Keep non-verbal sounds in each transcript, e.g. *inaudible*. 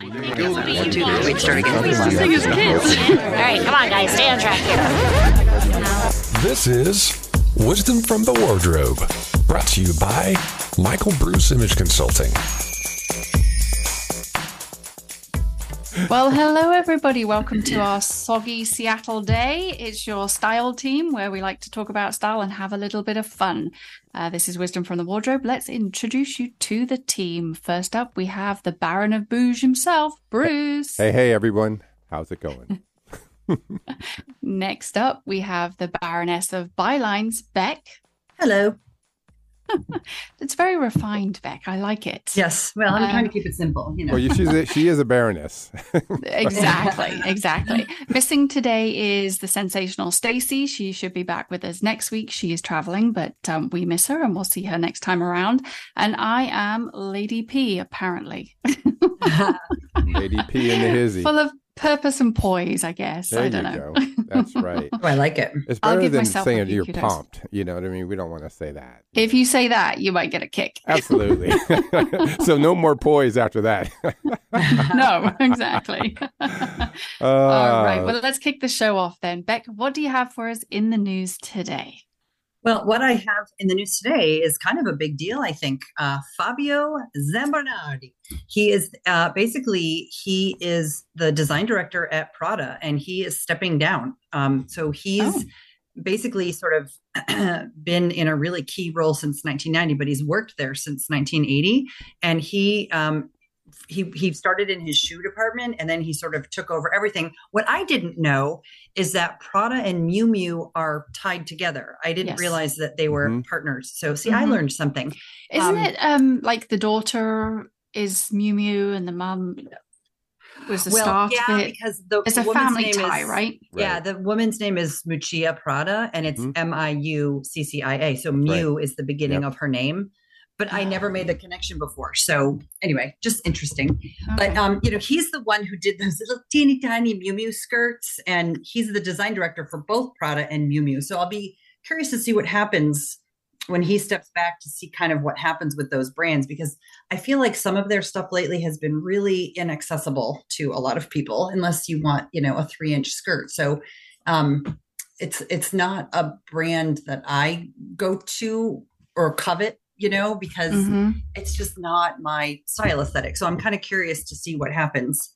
Wait, start again. All right, come on, guys, stay on track here. This is Wisdom from the Wardrobe, brought to you by Michael Bruce Image Consulting. Well, hello, everybody. Welcome to our soggy Seattle day. It's your style team where we like to talk about style and have a little bit of fun. Uh, this is Wisdom from the Wardrobe. Let's introduce you to the team. First up, we have the Baron of Bouge himself, Bruce. Hey, hey, everyone. How's it going? *laughs* *laughs* Next up, we have the Baroness of Bylines, Beck. Hello. It's very refined, Beck. I like it. Yes. Well, I'm Um, trying to keep it simple. You know. well, you, she's a, she is a baroness. *laughs* exactly exactly missing today is the sensational stacy she should be back with us next week she is traveling but um, we miss her and we'll see her next time around and i am lady p apparently *laughs* Lady P in the hizzy. full of purpose and poise i guess There i you don't know go. *laughs* That's right. oh, I like it. It's I'll better give than myself saying you're kudos. pumped. You know what I mean? We don't want to say that. if you say that you might get a kick *laughs* Absolutely. *laughs* so no more poise after that. no exactly Uh, all right well let's kick the show off then beck what do you have for us in the news today Well, what I have in the news today is kind of a big deal, I think. Uh, Fabio Zambernardi. He is uh, basically he is the design director at Prada, and he is stepping down. Um, so he's Oh. basically sort of *clears throat* been in a really key role since 1990, but he's worked there since 1980, and he. Um, he he started in his shoe department and then he sort of took over everything. What I didn't know is that Prada and Miu Miu are tied together. I didn't Yes. realize that they were Mhm. partners. So see, I Mhm. learned something. Isn't Um, it um like the daughter is Miu Miu and the mom was the start yeah, of it? because the It's a family name tie, is- right? Yeah, Right. the woman's name is Miuccia Prada, and it's Mhm. M I U C C I A. So Miu is the beginning Yep. of her name. But I never made the connection before. So anyway, just interesting. Okay. But um, you know, he's the one who did those little teeny tiny Miu Miu skirts, and he's the design director for both Prada and Miu Miu. So I'll be curious to see what happens when he steps back to see kind of what happens with those brands because I feel like some of their stuff lately has been really inaccessible to a lot of people unless you want, you know, a three inch skirt. So um it's it's not a brand that I go to or covet, you know, because Mhm. it's just not my style aesthetic. So I'm kind of curious to see what happens.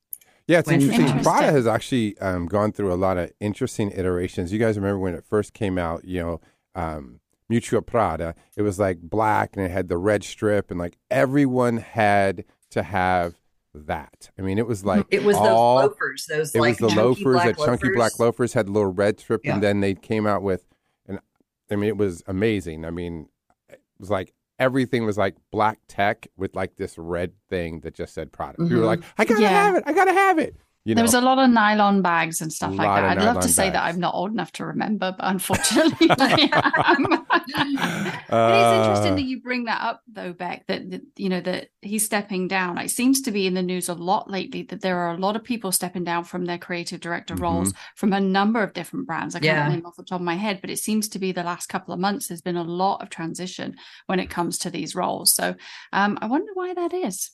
Yeah, it's when- interesting. Interesting. Prada has actually um, gone through a lot of interesting iterations. You guys remember when it first came out, you know, um, Miuccia Prada, it was like black and it had the red strip, and like everyone had to have that. I mean, it was like It was all, those loafers, those It like was the chunky loafers, black that chunky black loafers had a little red strip, Yeah. and then they came out with, and I mean, it was amazing. I mean, it was like everything was like black tech with like this red thing that just said Prada. We were Mhm. like, I gotta Yeah. have it, I gotta have it. You know, There was a lot of nylon bags and stuff like that. I'd love to nylon say that. I'm not old enough to remember, but unfortunately, I am. *laughs* *laughs* Uh, it is interesting that you bring that up, though, Beck. That, that you know that he's stepping down. It seems to be in the news a lot lately that there are a lot of people stepping down from their creative director Mm-hmm. roles from a number of different brands. I can't Yeah. name off the top of my head, but it seems to be the last couple of months. There's been a lot of transition when it comes to these roles. So um, I wonder why that is.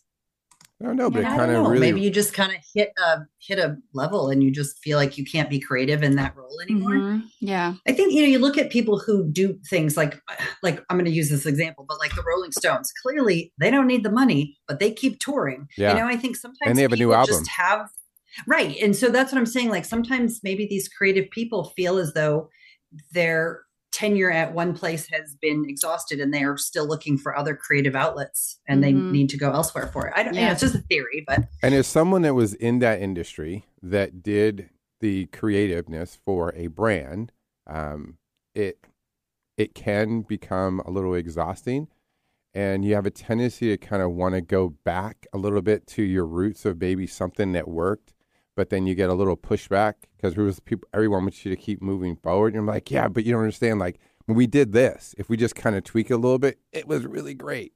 I don't know, but Yeah, it kind of really. Maybe you just kind of hit a hit a level and you just feel like you can't be creative in that role anymore. Mhm. Yeah. I think you know you look at people who do things like like I'm going to use this example, but like the Rolling Stones. Clearly, they don't need the money, but they keep touring. Yeah. You know, I think sometimes And they have a new people album. Just have right, and so that's what I'm saying. Like sometimes maybe these creative people feel as though their tenure at one place has been exhausted, and they are still looking for other creative outlets, and they Mhm. need to go elsewhere for it. I don't. You know, it's just a theory, but And as someone that was in that industry that did the creativeness for a brand, um, it it can become a little exhausting, and you have a tendency to kind of want to go back a little bit to your roots of maybe something that worked, but then you get a little pushback because was people everyone wants you to keep moving forward. And I'm like, yeah, but you don't understand. Like when we did this, if we just kind of tweak it a little bit, it was really great.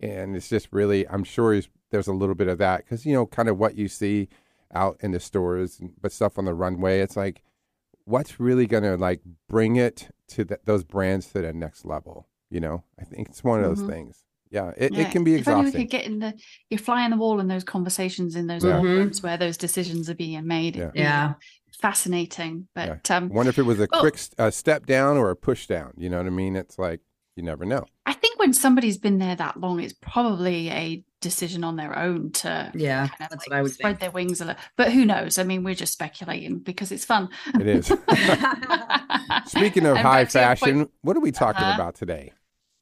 And it's just really, I'm sure there's a little bit of that because you know, kind of what you see out in the stores, but stuff on the runway. It's like, what's really going to like bring it to the, those brands to the next level? You know, I think it's one of those Mhm. things. Yeah, it, Yeah. it can be If only we could get in the you're flying the wall in those conversations in those Yeah. rooms where those decisions are being made. Yeah. Yeah. fascinating. But um, Wonder if it was a Oh. quick s- uh, step down or a push down. You know what I mean? It's like you never know. I think when somebody's been there that long, it's probably a decision on their own to Yeah, kind of that's like what I would spread think. their wings a little. But who knows? I mean, we're just speculating because it's fun. It is. *laughs* Speaking of And high back point- fashion, what are we talking Uh-huh. about today?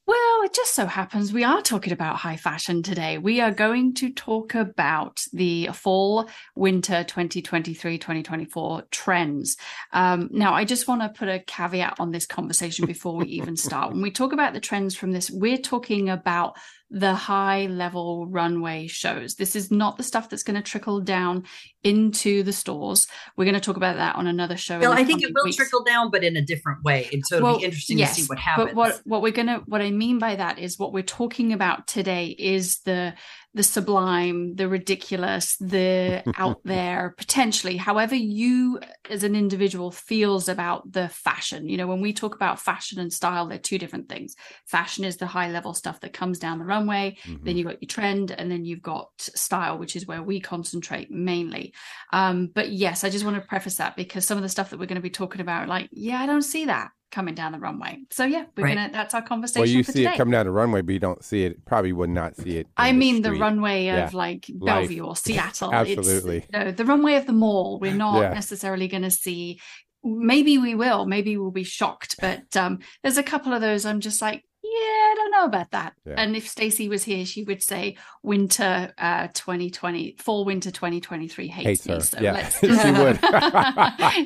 Well, it just so happens we are talking about high fashion today. We are going to talk about the fall winter 2023 2024 trends. Um, now, I just want to put a caveat on this conversation before we even start. When we talk about the trends from this, we're talking about the high level runway shows. This is not the stuff that's going to trickle down into the stores. We're going to talk about that on another show. Well, I think it will weeks. trickle down, but in a different way. And so it'll Well, be interesting yes, to see what happens. But what what we're gonna what I mean by that is what we're talking about today is the the sublime, the ridiculous, the out *laughs* there, potentially, however you as an individual feels about the fashion. You know, when we talk about fashion and style, they're two different things. Fashion is the high level stuff that comes down the runway. Mhm. Then you've got your trend, and then you've got style, which is where we concentrate mainly. Um, but yes, I just want to preface that because some of the stuff that we're going to be talking about, like, yeah, I don't see that coming down the runway. So yeah, we're Right. gonna that's our conversation. Well, you see today. it coming down the runway, but you don't see it. Probably would not see it. I mean the street. runway of Yeah. like Life. Bellevue or *laughs* Seattle. Absolutely. It's, no, the runway of the mall. We're not Yeah. necessarily going to see. Maybe we will. Maybe we'll be shocked. But um, there's a couple of those. I'm just like, yeah, I don't know about that. Yeah. And if Stacey was here, she would say winter uh 2020, fall winter 2023 hates, Hates me. her. So Yeah, let's *laughs* she would.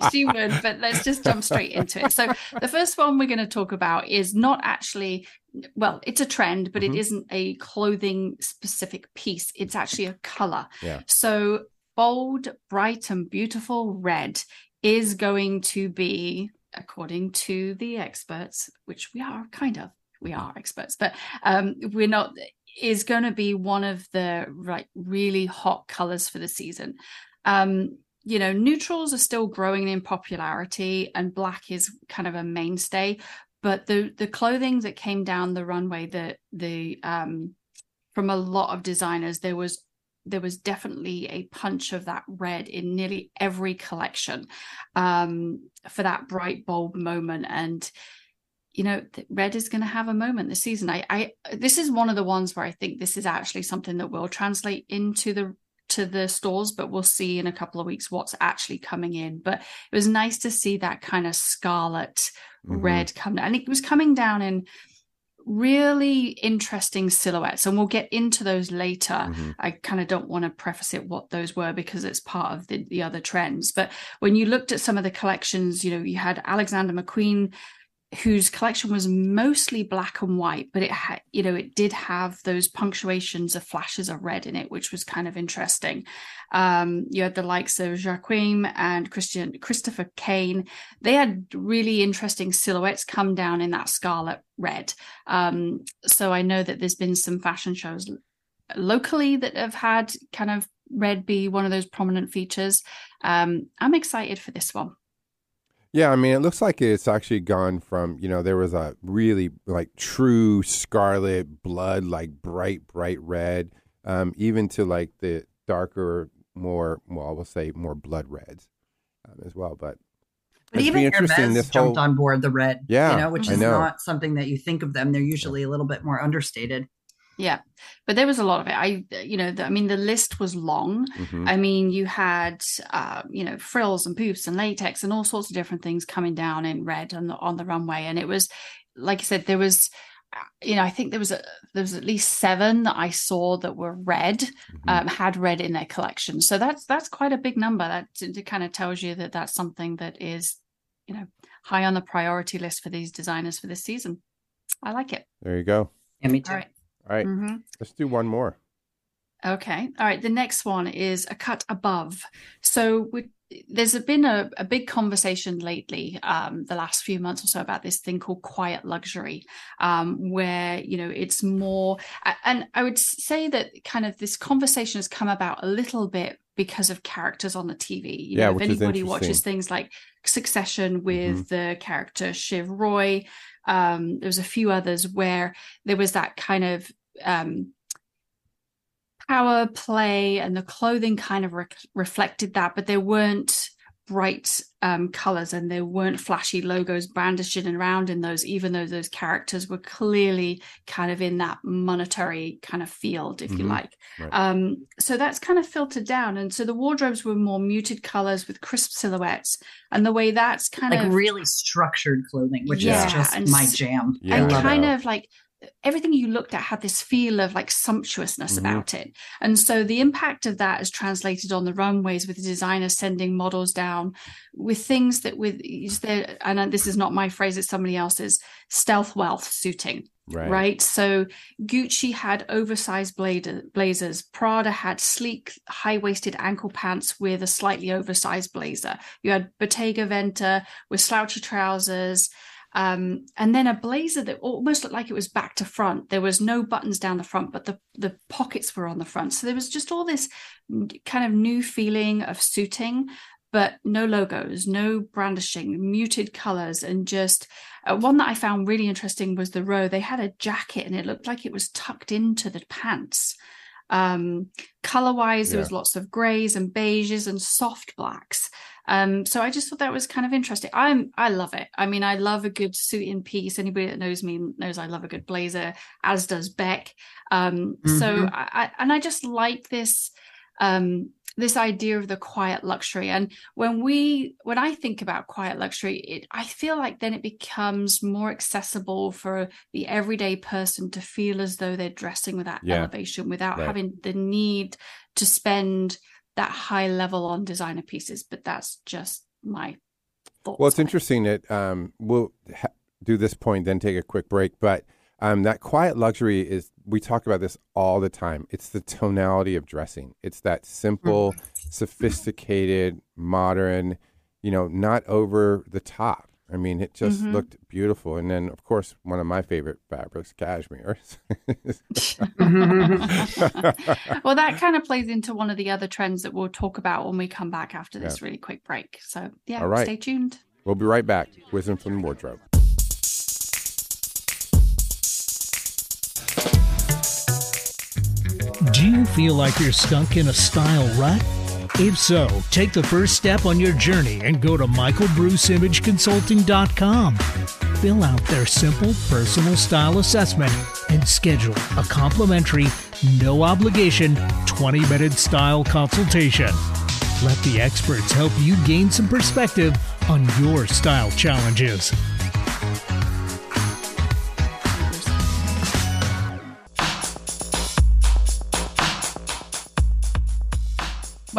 *laughs* she would, but let's just jump straight into it. So the first one we're going to talk about is not actually well, it's a trend, but Mhm. it isn't a clothing specific piece. It's actually a color. Yeah. So bold, bright, and beautiful red is going to be, according to the experts, which we are kind of, we are experts, but um, we're not, is going to be one of the right really hot colors for the season. Um, you know, neutrals are still growing in popularity, and black is kind of a mainstay. But the the clothing that came down the runway, the the um, from a lot of designers, there was there was definitely a punch of that red in nearly every collection um, for that bright bulb moment and you know red is going to have a moment this season I, I this is one of the ones where i think this is actually something that will translate into the to the stores but we'll see in a couple of weeks what's actually coming in but it was nice to see that kind of scarlet Mhm. red come down and it was coming down in really interesting silhouettes and we'll get into those later Mhm. I kind of don't want to preface it what those were because it's part of the, the other trends. But when you looked at some of the collections, you know, you had Alexander McQueen, whose collection was mostly black and white, but it had, you know, it did have those punctuations of flashes of red in it, which was kind of interesting. Um, you had the likes of Joaquin and Christian Christopher Kane. They had really interesting silhouettes come down in that scarlet red. Um, so I know that there's been some fashion shows locally that have had kind of red be one of those prominent features. Um, I'm excited for this one. Yeah, I mean, it looks like it's actually gone from, you know, there was a really like true scarlet blood, like bright, bright red, um, even to like the darker, more, well, we'll say more blood reds um, as well. But But even Hermes this jumped whole- on board the red, Yeah, you know, which is not something that you think of them. They're usually a little bit more understated. Yeah, but there was a lot of it. I, you know, the, I mean, the list was long. mhm. I mean, you had, uh, you know, frills and poofs and latex and all sorts of different things coming down in red on the on the runway, and it was, like I said, there was, uh, you know, I think there was a there was at least seven that I saw that were red, Mhm. um, had red in their collection. So that's that's quite a big number. That it kind of tells you that that's something that is, you know, high on the priority list for these designers for this season. I like it. there you go. Yeah, me too. All right. All right, Mhm. let's do one more. Okay. All right. The next one is a cut above. So we, there's been a, a big conversation lately, um, the last few months or so, about this thing called quiet luxury, um, where you know it's more. And I would say that kind of this conversation has come about a little bit because of characters on the TV. You Yeah, know, if anybody watches things like Succession with the character Shiv Roy, um, there was a few others where there was that kind of um, power play and the clothing kind of re- reflected that, but there weren't bright um, colors and there weren't flashy logos brandishing around in those, even though those characters were clearly kind of in that monetary kind of field, if mm-hmm. you like. Right. Um, so that's kind of filtered down. And so the wardrobes were more muted colors with crisp silhouettes. And the way that's kind of like of really structured clothing, which yeah, is just my jam. Yeah. And kind of like everything you looked at had this feel of like sumptuousness mm-hmm. about it. And so the impact of that is translated on the runways with the designers sending models down with things that with is there and this is not my phrase, it's somebody else's stealth wealth suiting. Right. right. So Gucci had oversized blazers. Prada had sleek, high waisted ankle pants with a slightly oversized blazer. You had Bottega Veneta with slouchy trousers um, and then a blazer that almost looked like it was back to front. There was no buttons down the front, but the the pockets were on the front. So there was just all this kind of new feeling of suiting, but no logos, no brandishing, muted colors, and just uh, one that I found really interesting was the row. They had a jacket, and it looked like it was tucked into the pants. Um, color wise, yeah. there was lots of grays and beiges and soft blacks. Um, so I just thought that was kind of interesting. I'm I love it. I mean, I love a good suit in piece. Anybody that knows me knows I love a good blazer, as does Beck. Um, mm-hmm. so I, I, and I just like this um this idea of the quiet luxury and when we when i think about quiet luxury it i feel like then it becomes more accessible for the everyday person to feel as though they're dressing with that yeah. elevation without right. having the need to spend that high level on designer pieces, but that's just my thoughts. Well, it's interesting that um, we'll ha- do this point, then take a quick break. But um, that quiet luxury is, we talk about this all the time. It's the tonality of dressing, it's that simple, mm-hmm. sophisticated, modern, you know, not over the top. I mean, it just mm-hmm. looked beautiful. And then, of course, one of my favorite fabrics, cashmere. *laughs* well, that kind of plays into one of the other trends that we'll talk about when we come back after this yeah. really quick break. So, yeah, All right. stay tuned. We'll be right back. Wisdom from the wardrobe. Do you feel like you're stuck in a style rut? If so, take the first step on your journey and go to michaelbruceimageconsulting.com. Fill out their simple personal style assessment and schedule a complimentary, no obligation 20 minute style consultation. Let the experts help you gain some perspective on your style challenges.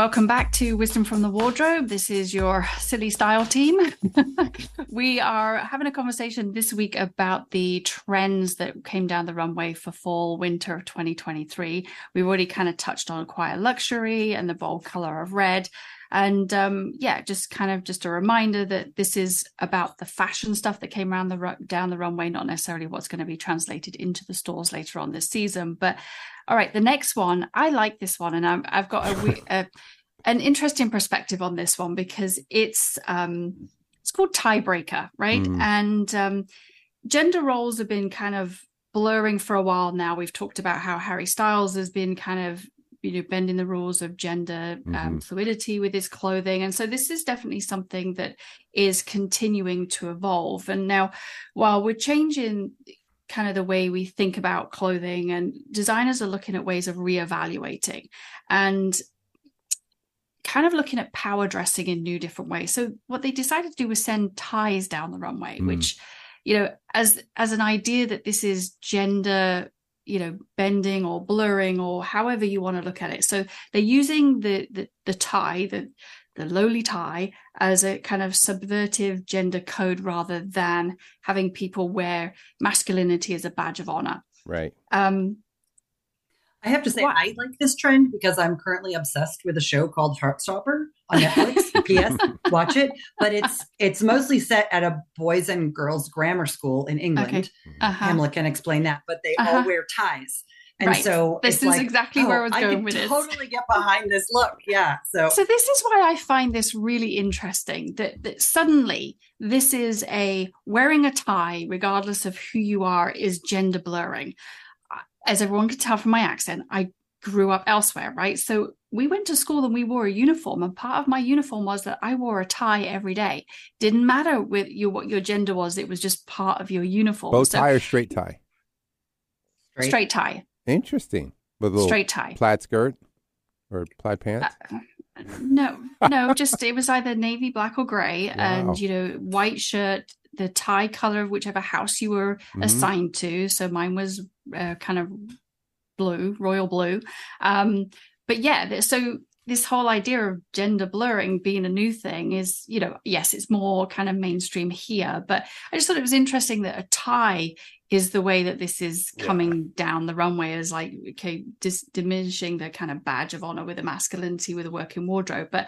Welcome back to Wisdom from the Wardrobe. This is your silly style team. *laughs* we are having a conversation this week about the trends that came down the runway for fall winter of 2023. We've already kind of touched on quiet luxury and the bold color of red. And um, yeah, just kind of just a reminder that this is about the fashion stuff that came around the down the runway, not necessarily what's going to be translated into the stores later on this season. But all right, the next one, I like this one, and i have got a, *laughs* a, an interesting perspective on this one because it's um, it's called Tiebreaker, right? Mm. And um, gender roles have been kind of blurring for a while now. We've talked about how Harry Styles has been kind of you know bending the rules of gender um, mm-hmm. fluidity with his clothing and so this is definitely something that is continuing to evolve and now while we're changing kind of the way we think about clothing and designers are looking at ways of reevaluating and kind of looking at power dressing in new different ways so what they decided to do was send ties down the runway mm. which you know as as an idea that this is gender you know bending or blurring or however you want to look at it so they're using the the, the tie the the lowly tie as a kind of subvertive gender code rather than having people wear masculinity as a badge of honor. Right. Um, I have to say, what? I like this trend because I'm currently obsessed with a show called Heartstopper on Netflix. *laughs* P.S. Watch it, but it's it's mostly set at a boys and girls grammar school in England. Okay. Uh-huh. Hamlet can explain that, but they uh-huh. all wear ties. And right. so this is like, exactly oh, where I oh, was going I with it. Totally get behind this look. Yeah. So So this is why I find this really interesting that, that suddenly this is a wearing a tie, regardless of who you are, is gender blurring. as everyone could tell from my accent, I grew up elsewhere, right? So we went to school and we wore a uniform, and part of my uniform was that I wore a tie every day. Didn't matter with you what your gender was; it was just part of your uniform. Bow So- tie or straight tie? Straight. straight tie, Interesting. With a straight tie. plaid skirt or plaid pants. Uh, no, no, just it was either navy, black, or gray, Wow. and you know, white shirt, the tie color of whichever house you were Mhm. assigned to. So mine was uh, kind of blue, royal blue. Um, but yeah, so this whole idea of gender blurring being a new thing is, you know, yes, it's more kind of mainstream here, but I just thought it was interesting that a tie is the way that this is Yeah. coming down the runway as like okay dis- diminishing the kind of badge of honor with the masculinity with a working wardrobe but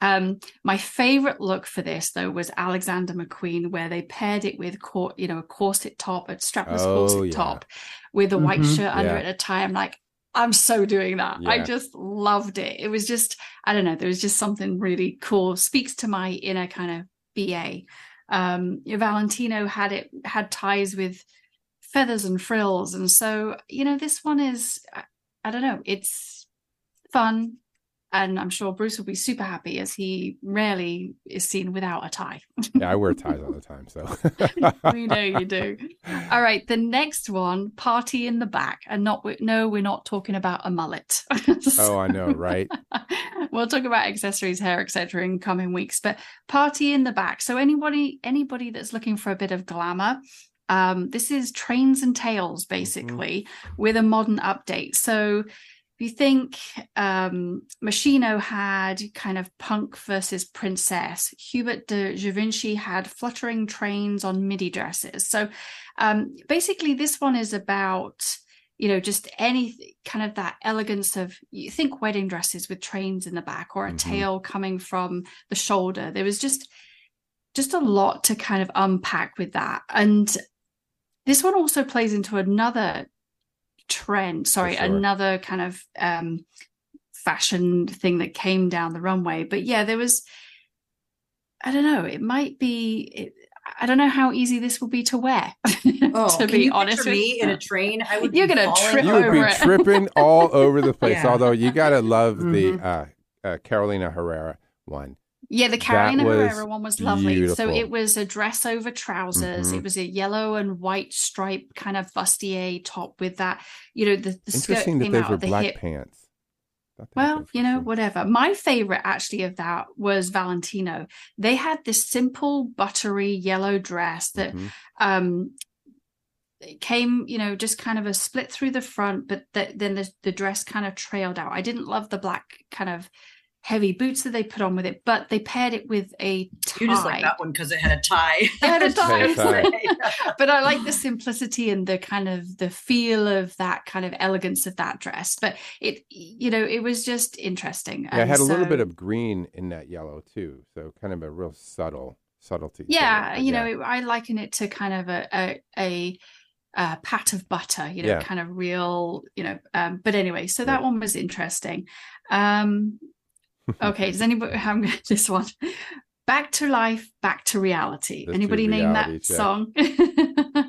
um my favorite look for this though was alexander mcqueen where they paired it with cor- you know a corset top a strapless Oh, corset yeah. top with a white Mhm. shirt under Yeah. it a tie i'm like i'm so doing that. I just loved it. It was just i don't know there was just something really cool. Speaks to my inner kind of ba um valentino had it had ties with feathers and frills. And so you know this one is I, I don't know it's fun and i'm sure bruce will be super happy as he rarely is seen without a tie. *laughs* Yeah, I wear ties all the time. So. *laughs* We know you do. All right the next one party in the back and not no we're not talking about a mullet. *laughs* Oh, I know, right? we'll talk about accessories hair etc in coming weeks but party in the back. So anybody anybody that's looking for a bit of glamour um this is trains and tails basically with a modern update. So if you think um moschino had kind of punk versus princess hubert de givenchy had fluttering trains on midi dresses. So um basically this one is about you know just any kind of that elegance of you think wedding dresses with trains in the back or a Mhm. tail coming from the shoulder. There was just just a lot to kind of unpack with that. And this one also plays into another trend sorry sure. another kind of um fashion thing that came down the runway but yeah there was i don't know it might be it, i don't know how easy this will be to wear *laughs* Oh, to can be you honest me in a train? I would. You're gonna trip you would over be it. tripping all over the *laughs* place. Yeah. Although you gotta love the Mhm. uh, uh, Carolina Herrera one. Yeah, the Carolina was Herrera one was lovely. So it was a dress over trousers. Mhm. It was a yellow and white stripe kind of bustier top with that. You know, the, the skirt that came out of the black hip. pants. Thought that was Well, you know, whatever. My favorite actually of that was Valentino. They had this simple buttery yellow dress that Mhm. um came you know just kind of a split through the front but th- then the, the dress kind of trailed out i didn't love the black kind of heavy boots that they put on with it but they paired it with a tie You just like that one because it had a tie. *laughs* It had a *laughs* tie. Had a tie. but i like the simplicity and the kind of the feel of that kind of elegance of that dress but it you know it was just interesting Yeah, it And had a little bit of green in that yellow too, so kind of a real subtle subtlety. yeah you but know i liken it to kind of a a, a uh, pat of butter, you know, Yeah. kind of real, you know. Um, but anyway, so that Right. one was interesting. Um, okay, does anybody *laughs* have *laughs* this one? Back to life, back to reality. Back anybody name that check. song? *laughs*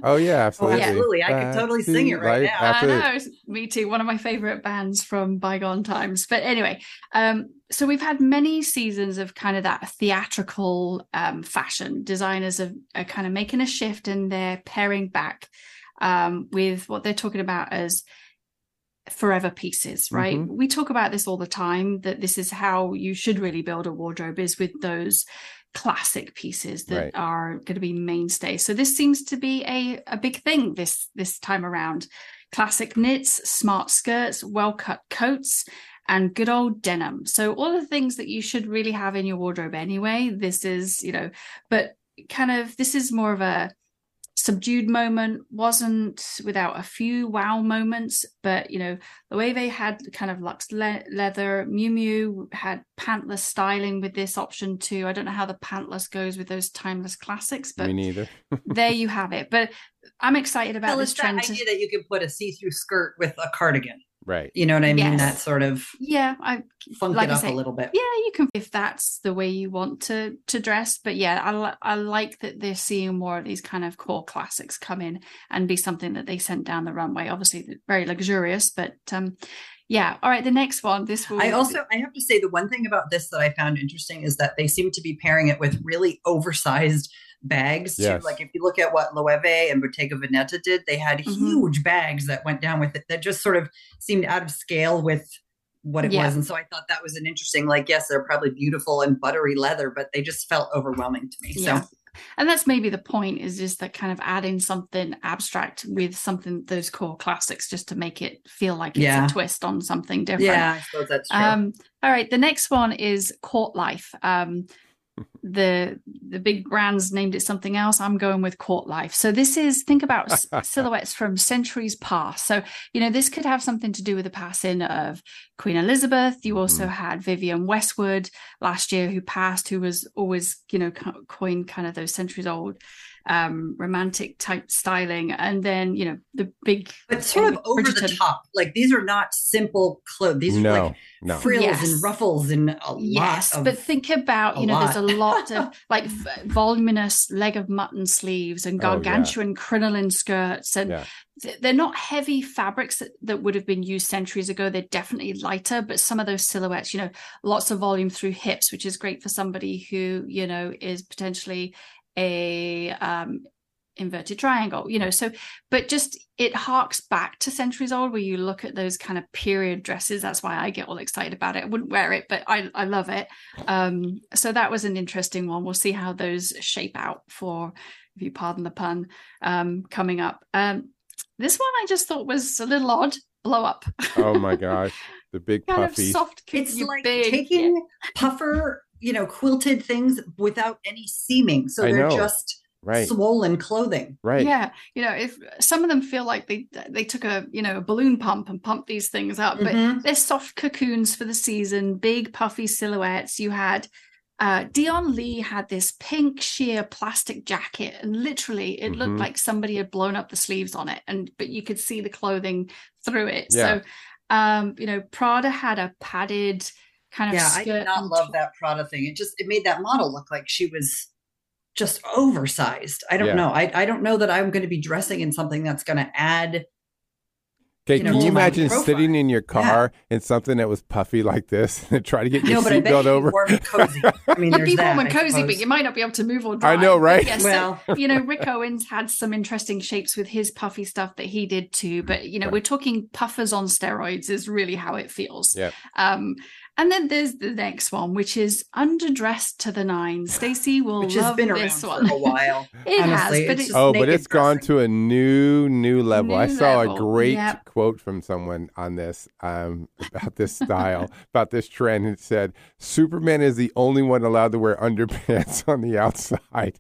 Oh yeah, absolutely. absolutely. I could Back totally sing it right life now. after- I know, me too. One of my favorite bands from bygone times. But anyway, um, so we've had many seasons of kind of that theatrical um, fashion. Designers are, are kind of making a shift and they're pairing back um, with what they're talking about as forever pieces, right? Mhm. We talk about this all the time that this is how you should really build a wardrobe is with those classic pieces that Right. are going to be mainstay. So this seems to be a a big thing this this time around. Classic knits, smart skirts, well-cut coats and good old denim. So all the things that you should really have in your wardrobe anyway. This is, you know, but kind of this is more of a subdued moment wasn't without a few wow moments but you know the way they had kind of luxe le- leather Miu Miu had pantless styling with this option too i don't know how the pantless goes with those timeless classics but Me neither. *laughs* there you have it but i'm excited about Well, this it's that trend to- idea that you can put a see-through skirt with a cardigan. Right. You know what I mean? Yes. That sort of Yeah, I funk Like it I up say, a little bit. yeah, you can if that's the way you want to to dress. But yeah, I li- I like that they're seeing more of these kind of core classics come in and be something that they sent down the runway. Obviously, very luxurious, but um, yeah. All right, the next one. This will. I also I have to say the one thing about this that I found interesting is that they seem to be pairing it with really oversized bags. Yes. Too. Like if you look at what Loewe and Bottega Veneta did, they had Mhm. huge bags that went down with it that just sort of seemed out of scale with what it Yeah. was. And so I thought that was an interesting, like, yes, they're probably beautiful and buttery leather, but they just felt overwhelming to me. Yeah. So and that's maybe the point is just that kind of adding something abstract with something those core classics just to make it feel like it's Yeah. a twist on something different. yeah, I suppose that's true. Um, all right, the next one is Court Life. Um, the the big brands named it something else. I'm going with Court Life. So this is think about *laughs* silhouettes from centuries past. So you know this could have something to do with the passing of Queen Elizabeth. You also mm-hmm. had Vivienne Westwood last year who passed, who was always you know coined kind of those centuries old um romantic type styling and then you know the big but sort of over the top. Like these are not simple clothes. These are like no. frills Yes. and ruffles and a Yes, lot of but think about you know there's a lot. lot of *laughs* like voluminous leg of mutton sleeves and Oh, yeah. gargantuan crinoline skirts and Yeah. they're not heavy fabrics that, that would have been used centuries ago they're definitely lighter but some of those silhouettes you know lots of volume through hips which is great for somebody who you know is potentially a um inverted triangle you know so but just it harks back to centuries old where you look at those kind of period dresses. That's why i get all excited about it. I wouldn't wear it but i i love it. Um so that was an interesting one. We'll see how those shape out for if you pardon the pun um coming up. Um this one i just thought was a little odd. Blow up. Oh my *laughs* gosh. The big kind puffy. of soft it's like big. taking puffer, you know, quilted things without any seaming. So I they're know. just right. swollen clothing. Right. Yeah, you know, if some of them feel like they they took a you know a balloon pump and pumped these things up, but Mhm. they're soft cocoons for the season, big puffy silhouettes. You had uh Dion Lee had this pink sheer plastic jacket, and literally it Mhm. looked like somebody had blown up the sleeves on it, and but you could see the clothing through it. Yeah. So, um, you know, Prada had a padded kind of Yeah, I skirt did not love that Prada thing. It just it made that model look like she was just oversized. I don't Yeah. know. I, I don't know that I'm going to be dressing in something that's going to add. Okay, you know, can you imagine profile. sitting in your car in something that was puffy like this *laughs* and try to get your No, but I bet seatbelt over? warm and cozy. *laughs* I mean, You'd there's be that, warm and cozy, but you might not be able to move or drive. I know, right? Yes, Well- so, you know, Rick Owens had some interesting shapes with his puffy stuff that he did too. But you know, Right. we're talking puffers on steroids is really how it feels. Yep. Um, and then there's the next one, which is underdressed to the nines. Stacey will which has love been around this for a while. *laughs* It honestly. has, but It's it's just Oh, but naked it's gone to a new, new level. I saw level, a great yep. quote from someone on this um, *laughs* about this style, about this trend. It said, Superman is the only one allowed to wear underpants *laughs* on the outside.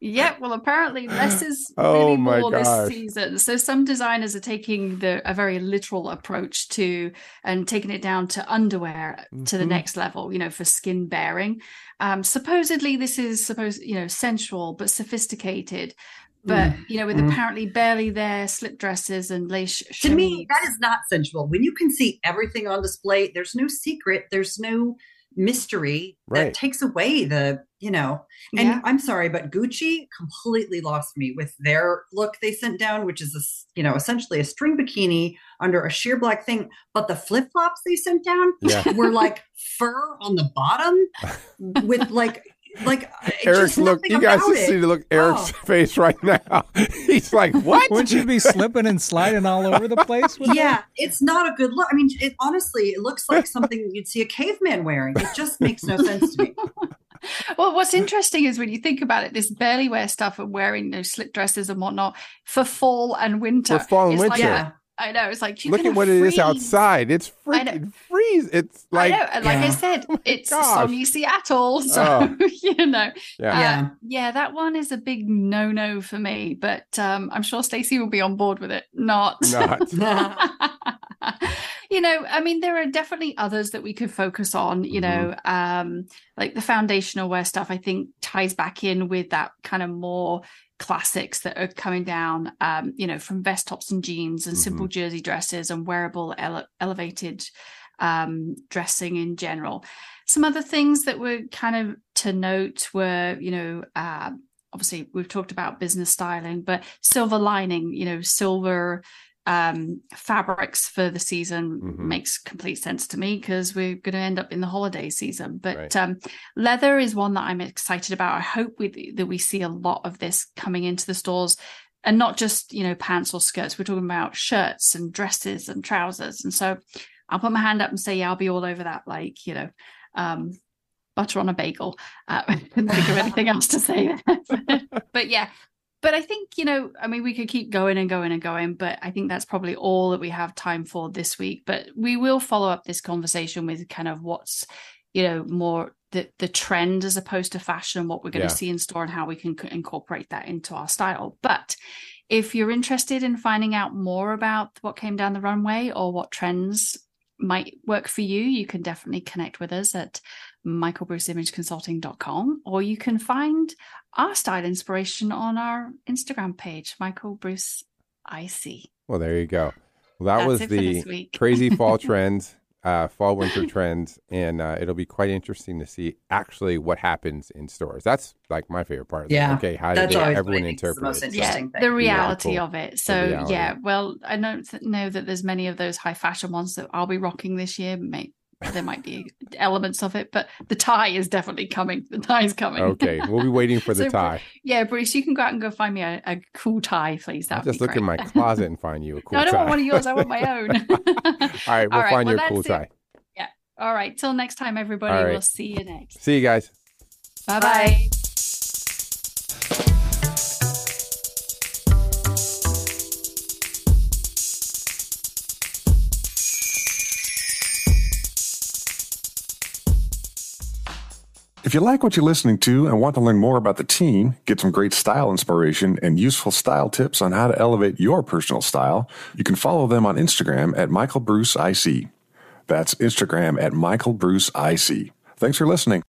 Yeah, well, apparently less is *gasps* Oh really my more this season. So some designers are taking the a very literal approach to and taking it down to underwear to the Mhm. next level. You know, for skin bearing. Um, supposedly, this is supposed you know sensual but sophisticated. But you know, with Mm. apparently barely there slip dresses and lace. to me, that is not sensual. When you can see everything on display, there's no secret, there's no mystery Right. that takes away the, you know. And Yeah. I'm sorry, but Gucci completely lost me with their look they sent down, which is a, s- you know, essentially a string bikini under a sheer black thing. But the flip flops they sent down Yeah. were like fur on the bottom *laughs* with like, like *laughs* Eric's Eric's look, you guys should see the look Eric's Oh. face right now. *laughs* He's like, what? Wouldn't you be *laughs* slipping and sliding all over the place? With yeah, it's not a good look. I mean, it honestly, it looks like something you'd see a caveman wearing. It just makes no sense to me. Well, what's interesting is when you think about it, this barely wear stuff and wearing those slip dresses and whatnot for fall and winter. For fall and It's like winter. Yeah. I know. It's like you're Look at what it is outside. It's I know. freaking freeze. It's like, I know, and like I said, *laughs* Oh it's gosh. sunny Seattle, *laughs* so Oh. you know, yeah. Uh, Yeah. yeah, that one is a big no-no for me. But um, I'm sure Stacey will be on board with it. Not, Not. *laughs* you know, I mean, there are definitely others that we could focus on. You know, um, like the foundational wear stuff. I think ties back in with that kind of more classics that are coming down, um, you know, from vest tops and jeans and simple jersey dresses and wearable ele- elevated um, dressing in general. Some other things that were kind of to note were, you know, uh, obviously we've talked about business styling, but silver lining, you know, silver um, fabrics for the season Mhm. makes complete sense to me because we're going to end up in the holiday season. But Right. um, leather is one that I'm excited about. I hope we, that we see a lot of this coming into the stores. And not just you know pants or skirts. We're talking about shirts and dresses and trousers. And so I'll put my hand up and say, yeah, I'll be all over that. Like you know, um, butter on a bagel. Uh, *laughs* I couldn't think of anything else to say *laughs* but yeah, but I think, you know, I mean, we could keep going and going and going, but I think that's probably all that we have time for this week. But we will follow up this conversation with kind of what's, you know, more the, the trend as opposed to fashion, what we're going to Yeah. see in store and how we can incorporate that into our style. But if you're interested in finding out more about what came down the runway or what trends might work for you, you can definitely connect with us at michaelbruceimageconsulting.com or you can find our style inspiration on our Instagram page, Michael Bruce IC. Well, there you go. Well, that That's was it for this the crazy *laughs* fall trends, uh, fall winter trends, and uh, it'll be quite interesting to see actually what happens in stores. That's like my favorite part. Yeah, Okay, how did that's they, always what I everyone think is the interpret most it? interesting. Yeah, thing. the reality cool. of it. So yeah, well, I don't know that there's many of those high fashion ones that I'll be rocking this year. May there might be elements of it, but the tie is definitely coming. The tie is coming. Okay, we'll be waiting for *laughs* the So, tie. Yeah, Bruce, you can go out and go find me a, a cool tie, please. That just look in my *laughs* closet and find you a cool no, I don't tie. want one of yours. I want my *laughs* own. All right, we'll All right, find well, you a cool it. tie. Yeah. All right. Till next time, everybody. Right. We'll see you next. See you guys. Bye bye. If you like what you're listening to and want to learn more about the team, get some great style inspiration and useful style tips on how to elevate your personal style, you can follow them on Instagram at Michael Bruce IC. That's Instagram at Michael Bruce IC. Thanks for listening.